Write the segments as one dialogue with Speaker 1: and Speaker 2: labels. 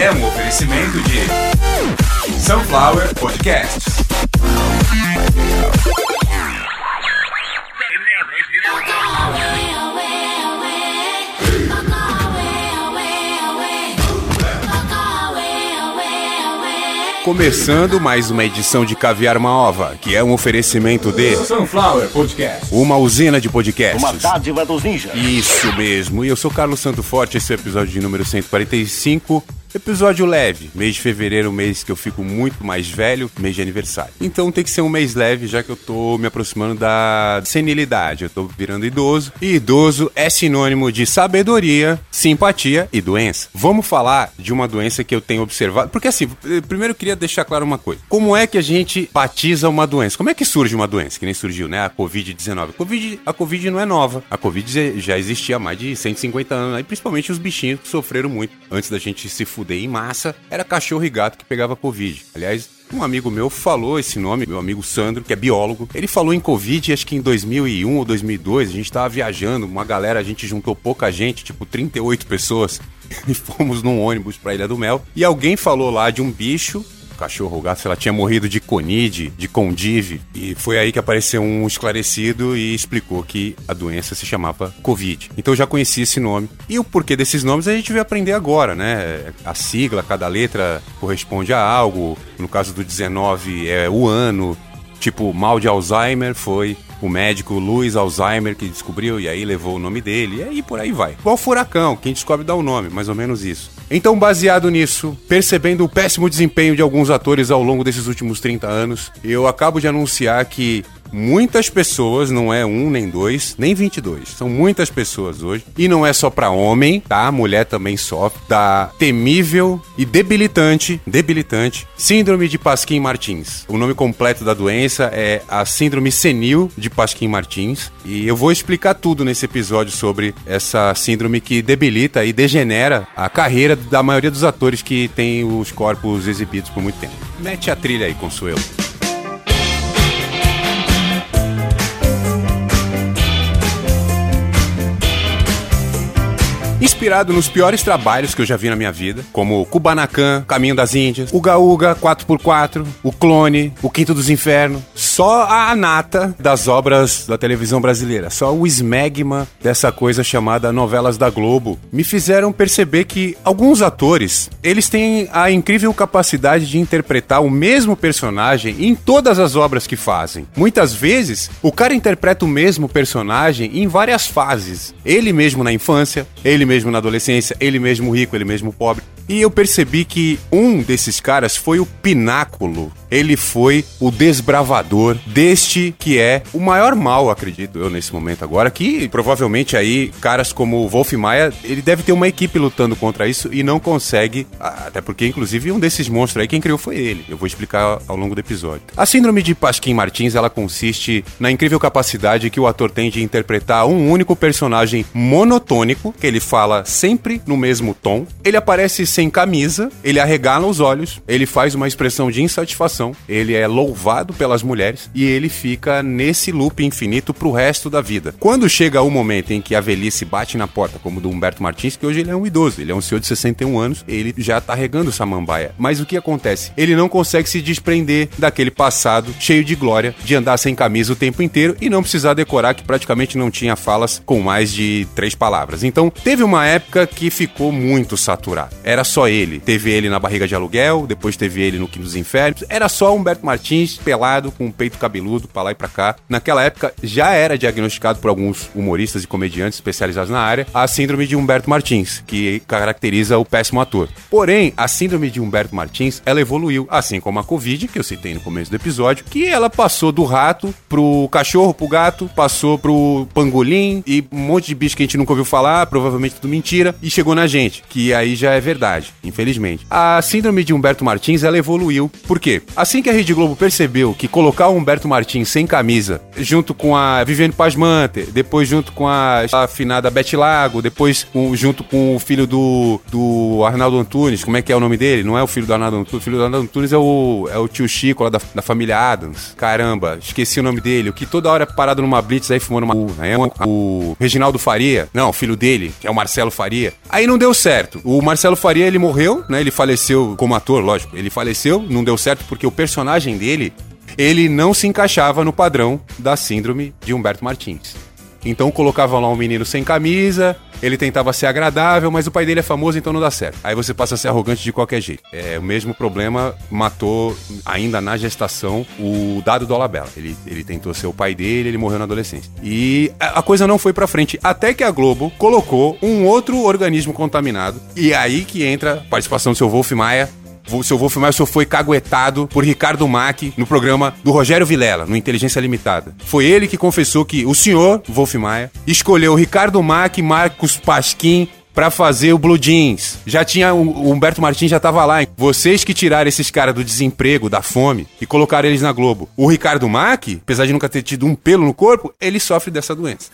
Speaker 1: é um oferecimento de Sunflower Podcasts. Começando mais uma edição de Caviar uma Ova, que é um oferecimento de
Speaker 2: Sunflower Podcast.
Speaker 1: uma usina de podcasts.
Speaker 3: Uma dádiva dos ninjas.
Speaker 1: Isso mesmo. E eu sou Carlos Santo Forte, esse é o episódio de número 145. Episódio leve, mês de fevereiro, mês que eu fico muito mais velho, mês de aniversário. Então tem que ser um mês leve, já que eu tô me aproximando da senilidade. Eu tô virando idoso. E idoso é sinônimo de sabedoria, simpatia e doença. Vamos falar de uma doença que eu tenho observado. Porque assim, primeiro eu queria deixar claro uma coisa. Como é que a gente batiza uma doença? Como é que surge uma doença? Que nem surgiu, né? A Covid-19. COVID, a Covid não é nova. A Covid já existia há mais de 150 anos. Aí principalmente os bichinhos que sofreram muito antes da gente se fuder em massa, era cachorro e gato que pegava Covid. Aliás, um amigo meu falou esse nome, meu amigo Sandro, que é biólogo. Ele falou em Covid, acho que em 2001 ou 2002, a gente tava viajando, uma galera, a gente juntou pouca gente, tipo 38 pessoas, e fomos num ônibus pra Ilha do Mel. E alguém falou lá de um bicho cachorro ou gato, ela tinha morrido de conide, de condive, e foi aí que apareceu um esclarecido e explicou que a doença se chamava Covid. Então eu já conhecia esse nome. E o porquê desses nomes a gente veio aprender agora, né? A sigla, cada letra corresponde a algo. No caso do 19 é o ano, tipo mal de Alzheimer foi o médico Luiz Alzheimer que descobriu e aí levou o nome dele, e aí por aí vai. Igual furacão, quem descobre dá o nome, mais ou menos isso. Então, baseado nisso, percebendo o péssimo desempenho de alguns atores ao longo desses últimos 30 anos, eu acabo de anunciar que muitas pessoas, não é um nem dois, nem 22, são muitas pessoas hoje, e não é só para homem, tá? Mulher também sofre da temível e debilitante, debilitante síndrome de Pasquim-Martins. O nome completo da doença é a síndrome senil de Pasquim-Martins, e eu vou explicar tudo nesse episódio sobre essa síndrome que debilita e degenera a carreira da maioria dos atores que têm os corpos exibidos por muito tempo. Mete a trilha aí, Consuelo. Inspirado nos piores trabalhos que eu já vi na minha vida, como Kubanacan, Caminho das Índias, o Gaúga 4x4, o Clone, o Quinto dos Infernos. Só a nata das obras da televisão brasileira, só o esmegma dessa coisa chamada novelas da Globo, me fizeram perceber que alguns atores, eles têm a incrível capacidade de interpretar o mesmo personagem em todas as obras que fazem. Muitas vezes, o cara interpreta o mesmo personagem em várias fases. Ele mesmo na infância, ele mesmo na adolescência, ele mesmo rico, ele mesmo pobre. E eu percebi que um desses caras foi o pináculo. Ele foi o desbravador deste que é o maior mal, acredito eu, nesse momento agora. Que provavelmente aí, caras como o Wolf Maia, ele deve ter uma equipe lutando contra isso e não consegue. Até porque, inclusive, um desses monstros aí, quem criou foi ele. Eu vou explicar ao longo do episódio. A síndrome de Pasquim Martins, ela consiste na incrível capacidade que o ator tem de interpretar um único personagem monotônico, que ele fala sempre no mesmo tom. Ele aparece sem camisa, ele arregala os olhos, ele faz uma expressão de insatisfação, ele é louvado pelas mulheres e ele fica nesse loop infinito pro resto da vida. Quando chega o momento em que a velhice bate na porta, como do Humberto Martins, que hoje ele é um idoso, ele é um senhor de 61 anos, ele já tá regando samambaia. Mas o que acontece? Ele não consegue se desprender daquele passado cheio de glória, de andar sem camisa o tempo inteiro e não precisar decorar que praticamente não tinha falas com mais de três palavras. Então, teve uma época que ficou muito saturado. Era só ele. Teve ele na barriga de aluguel, depois teve ele no Quinto dos Infernos. Era só Humberto Martins pelado, com um peito cabeludo pra lá e pra cá. Naquela época já era diagnosticado por alguns humoristas e comediantes especializados na área a síndrome de Humberto Martins, que caracteriza o péssimo ator. Porém, a síndrome de Humberto Martins, ela evoluiu, assim como a Covid, que eu citei no começo do episódio, que ela passou do rato pro cachorro, pro gato, passou pro pangolim e um monte de bicho que a gente nunca ouviu falar, provavelmente tudo mentira, e chegou na gente, que aí já é verdade, infelizmente. A síndrome de Humberto Martins, ela evoluiu. Por quê? Assim que a Rede Globo percebeu que colocar o Humberto Martins sem camisa, junto com a Viviane Pasmanter, depois junto com a afinada Beth Lago, depois junto com o filho do, do Arnaldo Antunes, como é que é o nome dele? Não é o filho do Arnaldo Antunes, o filho do Arnaldo Antunes é o, é o tio Chico lá da, da família Adams. Caramba, esqueci o nome dele. O que toda hora é parado numa blitz aí fumando uma... Aí é o, o Reginaldo Faria, não, o filho dele, que é o Marcelo Faria. Aí não deu certo. O Marcelo Faria, ele morreu, né? Ele faleceu como ator, lógico. Ele faleceu, não deu certo porque o personagem dele, ele não se encaixava no padrão da síndrome de Humberto Martins. Então colocavam lá um menino sem camisa, ele tentava ser agradável, mas o pai dele é famoso, então não dá certo. Aí você passa a ser arrogante de qualquer jeito. É, o mesmo problema matou, ainda na gestação, o Dado Dolabella. Ele, ele tentou ser o pai dele, ele morreu na adolescência. E a, a coisa não foi pra frente, até que a Globo colocou um outro organismo contaminado. E aí que entra a participação do seu Wolf Maia, o seu Wolf Maia foi caguetado por Ricardo Mack no programa do Rogério Vilela, no Inteligência Limitada. Foi ele que confessou que o senhor, Wolf Maia, escolheu Ricardo Mack, Marcos Pasquim, para fazer o Blue Jeans. Já tinha o Humberto Martins já tava lá. Vocês que tiraram esses caras do desemprego, da fome e colocaram eles na Globo. O Ricardo Mack, apesar de nunca ter tido um pelo no corpo, ele sofre dessa doença.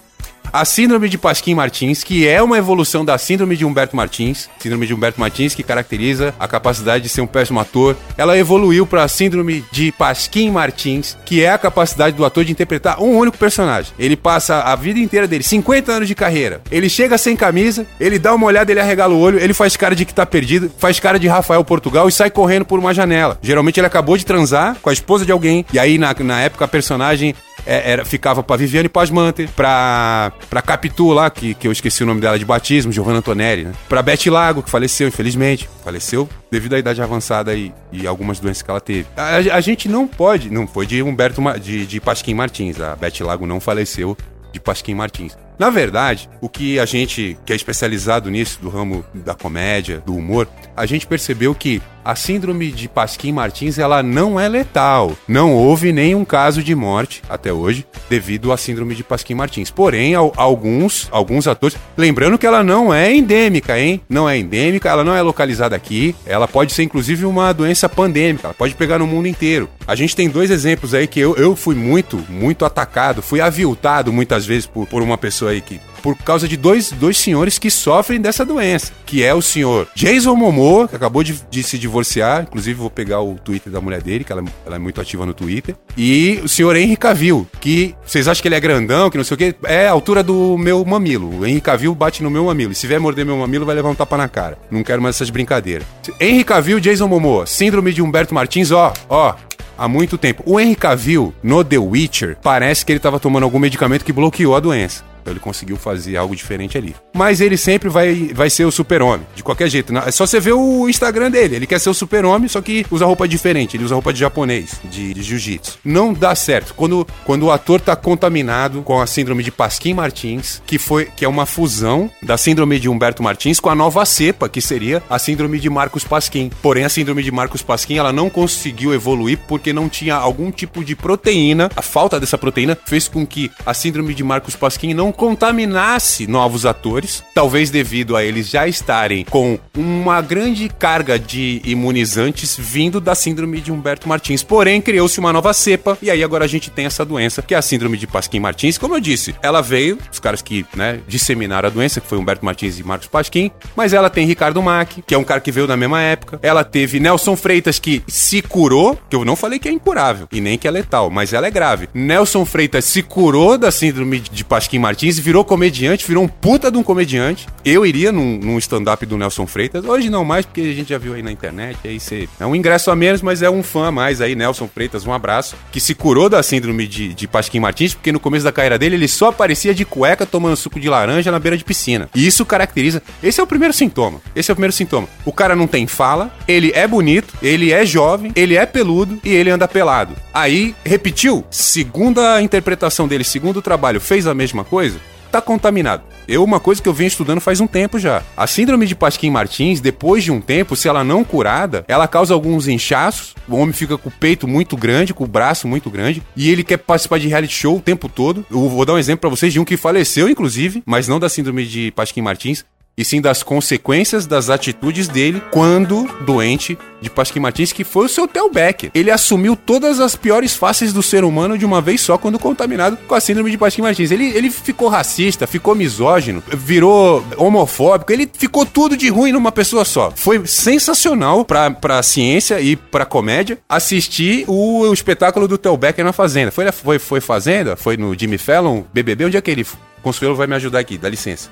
Speaker 1: A síndrome de Pasquim Martins, que é uma evolução da síndrome de Humberto Martins, síndrome de Humberto Martins que caracteriza a capacidade de ser um péssimo ator, ela evoluiu para a síndrome de Pasquim Martins, que é a capacidade do ator de interpretar um único personagem. Ele passa a vida inteira dele, 50 anos de carreira. Ele chega sem camisa, ele dá uma olhada, ele arregala o olho, ele faz cara de que tá perdido, faz cara de Rafael Portugal e sai correndo por uma janela. Geralmente ele acabou de transar com a esposa de alguém, e aí na, na época a personagem é, era, ficava pra Viviane Pasmanter, pra, pra Capitu lá, que, que eu esqueci o nome dela de batismo, Giovanna Antonelli, né? Pra Beth Lago, que faleceu, infelizmente. Faleceu devido à idade avançada e, e algumas doenças que ela teve. A, a, gente não pode, não foi de Humberto, de, de Pasquim Martins, a Beth Lago não faleceu de Pasquim Martins. Na verdade, o que a gente que é especializado nisso, do ramo da comédia, do humor, a gente percebeu que a síndrome de Pasquim Martins ela não é letal. Não houve nenhum caso de morte até hoje devido à síndrome de Pasquim Martins. Porém, alguns, alguns atores, lembrando que ela não é endêmica, hein? Não é endêmica, ela não é localizada aqui. Ela pode ser inclusive uma doença pandêmica, ela pode pegar no mundo inteiro. A gente tem dois exemplos aí que eu, eu fui muito, muito atacado, fui aviltado muitas vezes por, por uma pessoa aí que por causa de dois, dois senhores que sofrem dessa doença, que é o senhor Jason Momoa, que acabou de, de se divorciar, inclusive vou pegar o Twitter da mulher dele, que ela, ela, é muito ativa no Twitter, e o senhor Henry Cavill, que vocês acham que ele é grandão, que não sei o que, é a altura do meu mamilo. O Henry Cavill bate no meu mamilo, e se vier morder meu mamilo, vai levar um tapa na cara. Não quero mais essas brincadeiras. Henry Cavill, Jason Momoa, síndrome de Humberto Martins, ó, ó, há muito tempo. O Henry Cavill, no The Witcher, parece que ele estava tomando algum medicamento que bloqueou a doença. Então ele conseguiu fazer algo diferente ali. Mas ele sempre vai, vai ser o super-homem, de qualquer jeito. É só você ver o Instagram dele. Ele quer ser o super-homem, só que usa roupa diferente. Ele usa roupa de japonês, de, de jiu-jitsu. Não dá certo. Quando, quando o ator tá contaminado com a síndrome de Pasquim Martins, que, foi, que é uma fusão da síndrome de Humberto Martins com a nova cepa, que seria a síndrome de Marcos Pasquim. Porém, a síndrome de Marcos Pasquim, ela não conseguiu evoluir porque não tinha algum tipo de proteína. A falta dessa proteína fez com que a síndrome de Marcos Pasquim não contaminasse novos atores, talvez devido a eles já estarem com uma grande carga de imunizantes vindo da síndrome de Humberto Martins. Porém, criou-se uma nova cepa e aí agora a gente tem essa doença, que é a síndrome de Pasquim Martins. Como eu disse, ela veio, os caras que, né, disseminaram a doença, que foi Humberto Martins e Marcos Pasquim, mas ela tem Ricardo Mack, que é um cara que veio na mesma época. Ela teve Nelson Freitas, que se curou, que eu não falei que é incurável e nem que é letal, mas ela é grave. Nelson Freitas se curou da síndrome de Pasquim Martins Martins virou comediante, virou um puta de um comediante. Eu iria num, num stand-up do Nelson Freitas. Hoje não mais, porque a gente já viu aí na internet. Aí você. É um ingresso a menos, mas é um fã a mais aí, Nelson Freitas, um abraço. Que se curou da síndrome de, de Pasquim Martins, porque no começo da carreira dele ele só aparecia de cueca tomando suco de laranja na beira de piscina. E isso caracteriza. Esse é o primeiro sintoma. Esse é o primeiro sintoma. O cara não tem fala, ele é bonito, ele é jovem, ele é peludo e ele anda pelado. Aí, repetiu, segunda interpretação dele, segundo o trabalho, fez a mesma coisa tá contaminado. Eu, uma coisa que eu venho estudando faz um tempo já. A síndrome de Pasquim-Martins, depois de um tempo, se ela não curada, ela causa alguns inchaços. O homem fica com o peito muito grande, com o braço muito grande, e ele quer participar de reality show o tempo todo. Eu vou dar um exemplo para vocês de um que faleceu, inclusive, mas não da síndrome de Pasquim-Martins, e sim das consequências das atitudes dele quando doente de Pasquim Martins, que foi o seu Theo Becker. Ele assumiu todas as piores faces do ser humano de uma vez só quando contaminado com a síndrome de Pasquim Martins. Ele, ele ficou racista, ficou misógino, virou homofóbico, ele ficou tudo de ruim numa pessoa só. Foi sensacional pra, pra ciência e pra comédia assistir o, o espetáculo do Theo Becker na Fazenda. Foi, foi, foi Fazenda? Foi no Jimmy Fallon? BBB? Onde é que ele... Consuelo vai me ajudar aqui, dá licença.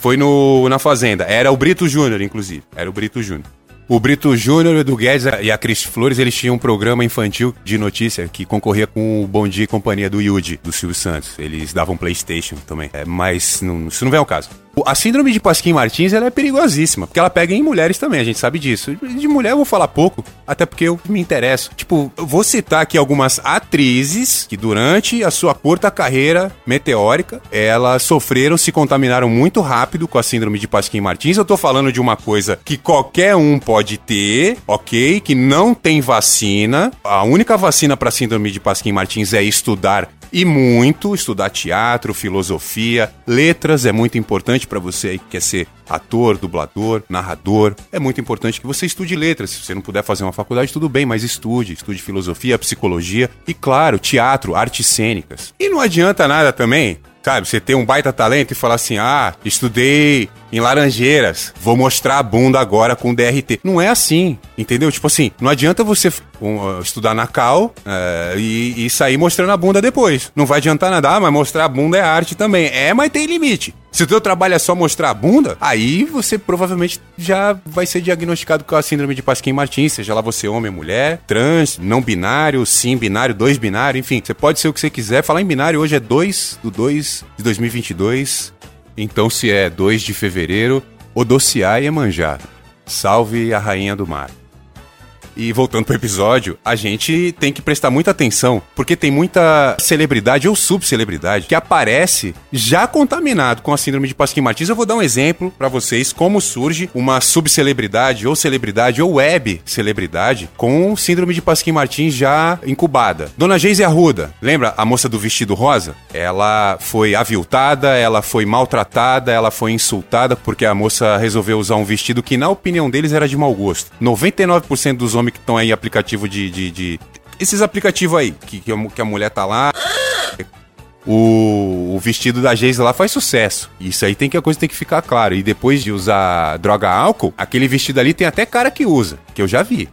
Speaker 1: Foi no, na Fazenda. Era o Brito Júnior, inclusive. Era o Brito Júnior. O Brito Júnior, Edu Guedes e a Cris Flores, eles tinham um programa infantil de notícia que concorria com o Bom Dia e Companhia do Yudi, do Silvio Santos. Eles davam Playstation também. É, mas não, isso não vem ao caso. A síndrome de Pasquim Martins ela é perigosíssima, porque ela pega em mulheres também, a gente sabe disso. De mulher eu vou falar pouco, até porque eu me interesso. Tipo, vou citar aqui algumas atrizes que durante a sua curta carreira meteórica, elas sofreram, se contaminaram muito rápido com a síndrome de Pasquim Martins. Eu tô falando de uma coisa que qualquer um pode ter, ok? Que não tem vacina. A única vacina para síndrome de Pasquim Martins é estudar e muito estudar teatro, filosofia, letras é muito importante para você que quer ser ator, dublador, narrador. É muito importante que você estude letras. Se você não puder fazer uma faculdade, tudo bem, mas estude. Estude filosofia, psicologia e, claro, teatro, artes cênicas. E não adianta nada também Sabe, você ter um baita talento e falar assim: ah, estudei em Laranjeiras, vou mostrar a bunda agora com DRT. Não é assim, entendeu? Tipo assim, não adianta você um, estudar na Cal uh, e, e, sair mostrando a bunda depois. Não vai adiantar nada, ah, mas mostrar a bunda é arte também. É, mas tem limite. Se o teu trabalho é só mostrar a bunda, aí você provavelmente já vai ser diagnosticado com a síndrome de Pasquim Martins, seja lá você homem mulher, trans, não binário, sim binário, dois binário, enfim, você pode ser o que você quiser. Falar em binário hoje é 2 do 2 de 2022. Então se é 2 de fevereiro, Odossiá e Emanjá. Salve a rainha do mar. E voltando pro episódio, a gente tem que prestar muita atenção, porque tem muita celebridade ou subcelebridade que aparece já contaminado com a síndrome de Pasquim Martins. Eu vou dar um exemplo para vocês como surge uma subcelebridade ou celebridade ou web celebridade com síndrome de Pasquim Martins já incubada. Dona Geise Arruda, lembra a moça do vestido rosa? Ela foi aviltada, ela foi maltratada, ela foi insultada porque a moça resolveu usar um vestido que, na opinião deles, era de mau gosto. 99% dos homens que estão aí aplicativo de, de, de, Esses aplicativos aí, que, que, a, mulher tá lá. O, o, vestido da Geisa lá faz sucesso. Isso aí tem que a coisa tem que ficar claro. E depois de usar droga álcool, aquele vestido ali tem até cara que usa, que eu já vi.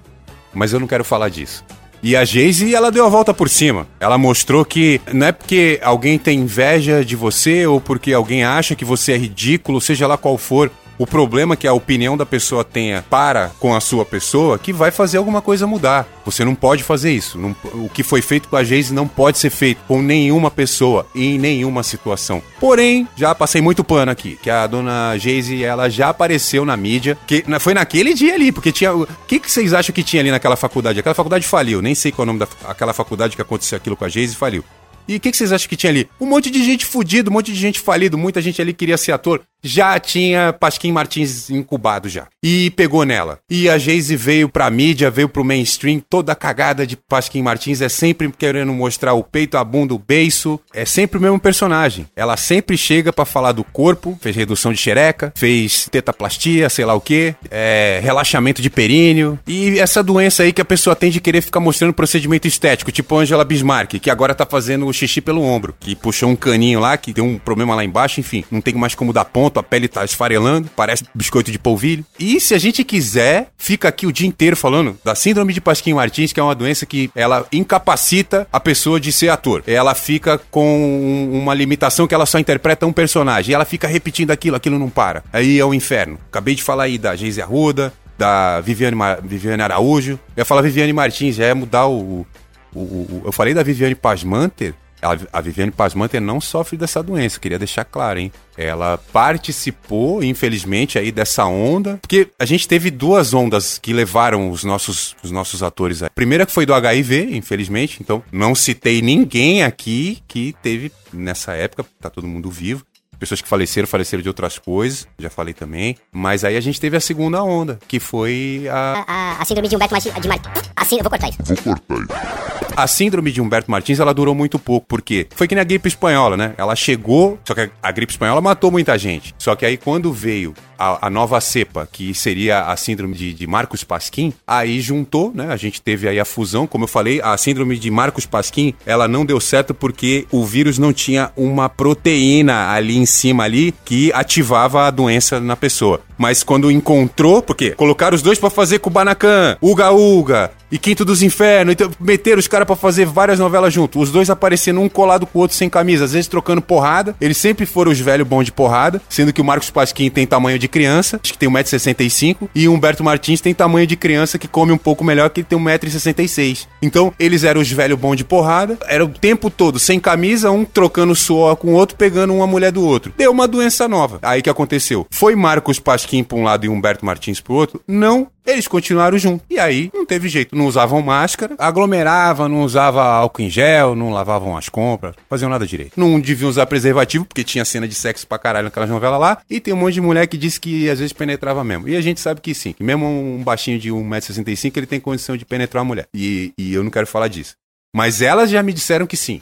Speaker 1: Mas eu não quero falar disso. E a Geise, ela deu a volta por cima. Ela mostrou que não é porque alguém tem inveja de você ou porque alguém acha que você é ridículo, seja lá qual for o problema que a opinião da pessoa tenha para com a sua pessoa que vai fazer alguma coisa mudar. Você não pode fazer isso. Não, o que foi feito com a Geise não pode ser feito com nenhuma pessoa em nenhuma situação. Porém, já passei muito pano aqui, que a dona Geise, ela já apareceu na mídia, que foi naquele dia ali, porque tinha... O que, que vocês acham que tinha ali naquela faculdade? Aquela faculdade faliu, nem sei qual é o nome daquela faculdade que aconteceu aquilo com a Geise, faliu. E o que, que, vocês acham que tinha ali? Um monte de gente fudido, um monte de gente falido, muita gente ali queria ser ator já tinha Pasquim Martins incubado já. E pegou nela. E a Geise veio pra mídia, veio pro mainstream, toda cagada de Pasquim Martins, é sempre querendo mostrar o peito, a bunda, o beiço. É sempre o mesmo personagem. Ela sempre chega para falar do corpo, fez redução de xereca, fez tetaplastia, sei lá o que, é, relaxamento de períneo. E essa doença aí que a pessoa tem de querer ficar mostrando procedimento estético, tipo Angela Bismarck, que agora tá fazendo o xixi pelo ombro, que puxou um caninho lá, que tem um problema lá embaixo, enfim, não tem mais como dar ponto a pele tá esfarelando, parece biscoito de polvilho. E se a gente quiser, fica aqui o dia inteiro falando da síndrome de Pasquim Martins, que é uma doença que ela incapacita a pessoa de ser ator. Ela fica com uma limitação que ela só interpreta um personagem. E ela fica repetindo aquilo, aquilo não para. Aí é o inferno. Acabei de falar aí da Geise Arruda, da Viviane, Mar... Viviane Araújo. Eu ia falar Viviane Martins, já é mudar o, o, o, Eu falei da Viviane Pasmanter, a, Viviane Pasmanter não sofre dessa doença, queria deixar claro, hein? Ela participou, infelizmente, aí dessa onda, porque a gente teve duas ondas que levaram os nossos, os nossos atores. A primeira que foi do HIV, infelizmente, então não citei ninguém aqui que teve nessa época, tá todo mundo vivo. Pessoas que faleceram, faleceram de outras coisas, já falei também. Mas aí a gente teve a segunda onda, que foi a.
Speaker 2: A, a, a síndrome de Humberto Martins. De Mar... Assim, eu vou cortar isso. Vou cortar
Speaker 1: isso. A síndrome de Humberto Martins, ela durou muito pouco, porque foi que nem a gripe espanhola, né? Ela chegou, só que a, a gripe espanhola matou muita gente. Só que aí quando veio a, a nova cepa, que seria a síndrome de, de Marcos Pasquim, aí juntou, né? A gente teve aí a fusão, como eu falei, a síndrome de Marcos Pasquim, ela não deu certo porque o vírus não tinha uma proteína ali em cima ali que ativava a doença na pessoa. Mas quando encontrou, porque colocaram os dois para fazer Kubanacan, Uga Uga e Quinto dos Infernos, então meteram os caras para fazer várias novelas junto. Os dois aparecendo um colado com o outro sem camisa, às vezes trocando porrada. Eles sempre foram os velhos bons de porrada, sendo que o Marcos Pasquim tem tamanho de criança, acho que tem 1,65m, e o Humberto Martins tem tamanho de criança que come um pouco melhor, que ele tem 1,66m. Então, eles eram os velhos bons de porrada, era o tempo todo sem camisa, um trocando suor com o outro, pegando uma mulher do outro. Deu uma doença nova. Aí que aconteceu? Foi Marcos Pasquim pra um lado e Humberto Martins pro outro? Não. Eles continuaram juntos. E aí, não teve jeito. Não usavam máscara, aglomeravam, não usava álcool em gel, não lavavam as compras, faziam nada direito. Não deviam usar preservativo, porque tinha cena de sexo pra caralho naquelas novelas lá. E tem um monte de mulher que disse que às vezes penetrava mesmo. E a gente sabe que sim. Que mesmo um baixinho de 1,65m, ele tem condição de penetrar uma mulher. E, e eu não quero falar disso. Mas elas já me disseram que sim.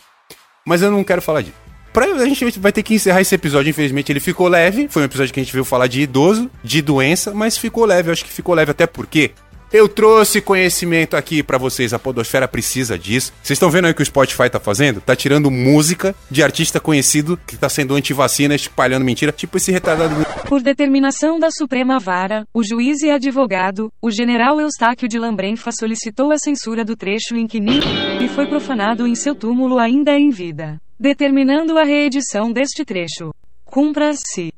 Speaker 1: Mas eu não quero falar disso. Pra, a gente vai ter que encerrar esse episódio, infelizmente ele ficou leve. Foi um episódio que a gente veio falar de idoso, de doença, mas ficou leve. Eu acho que ficou leve até porque eu trouxe conhecimento aqui para vocês, a Podosfera precisa disso. Vocês estão vendo aí o que o Spotify tá fazendo? Tá tirando música de artista conhecido que tá sendo antivacina, espalhando mentira, tipo esse retardado.
Speaker 3: Por determinação da Suprema Vara, o juiz e advogado, o general Eustáquio de Lambrenfa solicitou a censura do trecho em que Nick e foi profanado em seu túmulo ainda em vida, determinando a reedição deste trecho. Cumpra-se.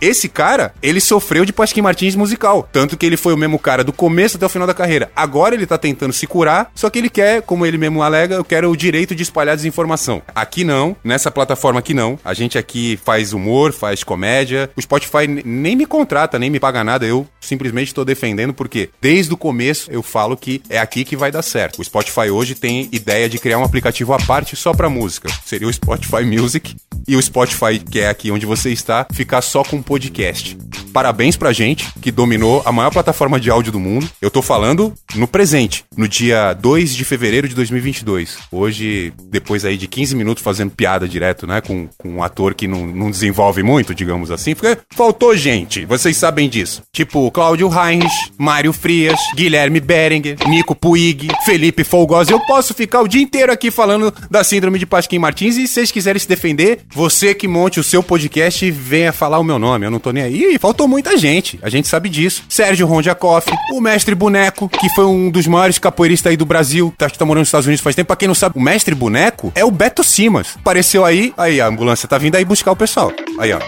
Speaker 1: Esse cara, ele sofreu de Pasquim Martins musical. Tanto que ele foi o mesmo cara do começo até o final da carreira. Agora ele tá tentando se curar, só que ele quer, como ele mesmo alega, eu quero o direito de espalhar desinformação. Aqui não, nessa plataforma aqui não. A gente aqui faz humor, faz comédia. O Spotify nem me contrata, nem me paga nada. Eu simplesmente estou defendendo porque desde o começo eu falo que é aqui que vai dar certo. O Spotify hoje tem ideia de criar um aplicativo à parte só para música. Seria o Spotify Music e o Spotify, que é aqui onde você está, ficar só com podcast. Parabéns pra gente, que dominou a maior plataforma de áudio do mundo. Eu tô falando no presente, no dia 2 de fevereiro de 2022. Hoje, depois aí de 15 minutos fazendo piada direto, né, com, com um ator que não, não desenvolve muito, digamos assim, porque faltou gente, vocês sabem disso. Tipo Cláudio Heinrich, Mário Frias, Guilherme Berenguer, Nico Puig, Felipe Folgosi. Eu posso ficar o dia inteiro aqui falando da síndrome de Pasquim Martins e se vocês quiserem se defender, você que monte o seu podcast e venha falar o meu nome. Eu não tô nem aí. E faltou muita gente. A gente sabe disso. Sérgio Rondiakoff, o mestre Boneco, que foi um dos maiores capoeiristas aí do Brasil. Acho que tá morando nos Estados Unidos faz tempo. Pra quem não sabe, o mestre Boneco é o Beto Simas. Apareceu aí. Aí, a ambulância tá vindo aí buscar o pessoal. Aí, ó.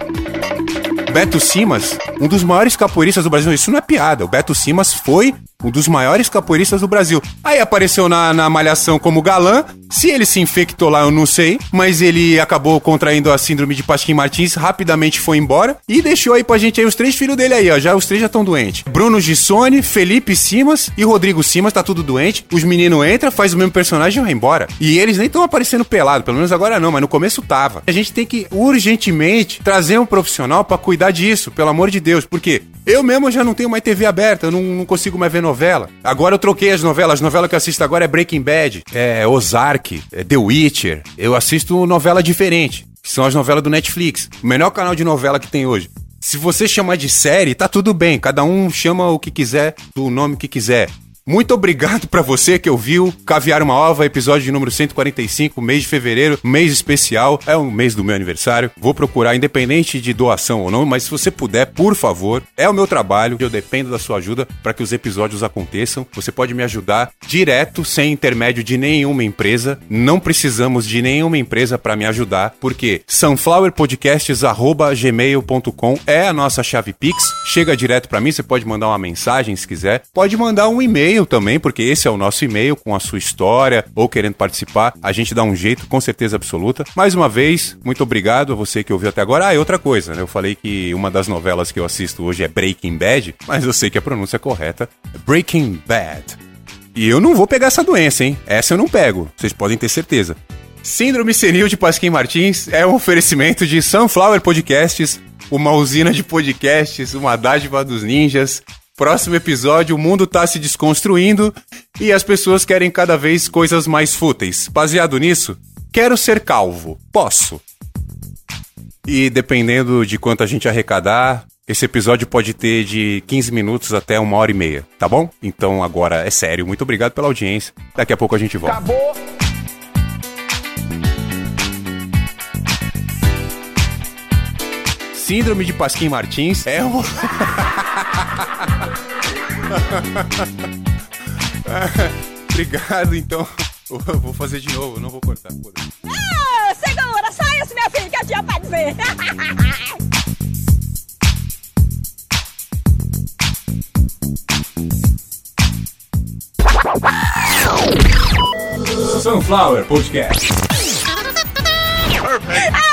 Speaker 1: Beto Simas, um dos maiores capoeiristas do Brasil. Isso não é piada. O Beto Simas foi um dos maiores capoeiristas do Brasil. Aí apareceu na, na Malhação como galã. Se ele se infectou lá, eu não sei. Mas ele acabou contraindo a síndrome de Pasquim Martins, rapidamente foi embora e deixou aí pra gente aí os três filhos dele aí, ó. Já os três já estão doentes. Bruno Gissone, Felipe Simas e Rodrigo Simas tá tudo doente. Os meninos entram, faz o mesmo personagem e vão embora. E eles nem estão aparecendo pelado, pelo menos agora não, mas no começo tava. A gente tem que urgentemente trazer um profissional para cuidar disso, pelo amor de Deus, porque eu mesmo já não tenho mais TV aberta, eu não, não consigo mais ver novela. Agora eu troquei as novelas, as novelas que eu assisto agora é Breaking Bad, é Ozark, é The Witcher. Eu assisto novela diferente, que são as novelas do Netflix. O melhor canal de novela que tem hoje. Se você chamar de série, tá tudo bem, cada um chama o que quiser, do nome que quiser. Muito obrigado para você que ouviu Caviar uma Ova, episódio de número 145, mês de fevereiro, mês especial, é o mês do meu aniversário. Vou procurar, independente de doação ou não, mas se você puder, por favor, é o meu trabalho, eu dependo da sua ajuda para que os episódios aconteçam. Você pode me ajudar direto, sem intermédio de nenhuma empresa. Não precisamos de nenhuma empresa para me ajudar, porque sunflowerpodcasts@gmail.com é a nossa chave Pix. Chega direto para mim, você pode mandar uma mensagem se quiser, pode mandar um e-mail também, porque esse é o nosso e-mail com a sua história ou querendo participar. A gente dá um jeito, com certeza absoluta. Mais uma vez, muito obrigado a você que ouviu até agora. Ah, e outra coisa, né? Eu falei que uma das novelas que eu assisto hoje é Breaking Bad, mas eu sei que a pronúncia correta é Breaking Bad. E eu não vou pegar essa doença, hein? Essa eu não pego, vocês podem ter certeza. Síndrome Senil de Pasquim Martins é um oferecimento de Sunflower Podcasts, uma usina de podcasts, uma dádiva dos ninjas. Próximo episódio, o mundo tá se desconstruindo e as pessoas querem cada vez coisas mais fúteis. Baseado nisso, quero ser calvo. Posso. E dependendo de quanto a gente arrecadar, Esse episódio pode ter de 15 minutos até uma hora e meia, tá bom? Então agora é sério, muito obrigado pela audiência. Daqui a pouco a gente volta.
Speaker 4: Acabou.
Speaker 1: Síndrome de Pasquim Martins é o. Obrigado, então. Eu vou fazer de novo, não vou cortar.
Speaker 5: Ah, segura, sai isso, minha filha, que a tia pode ver.
Speaker 1: Sunflower Podcast.
Speaker 5: ah, bagaceira.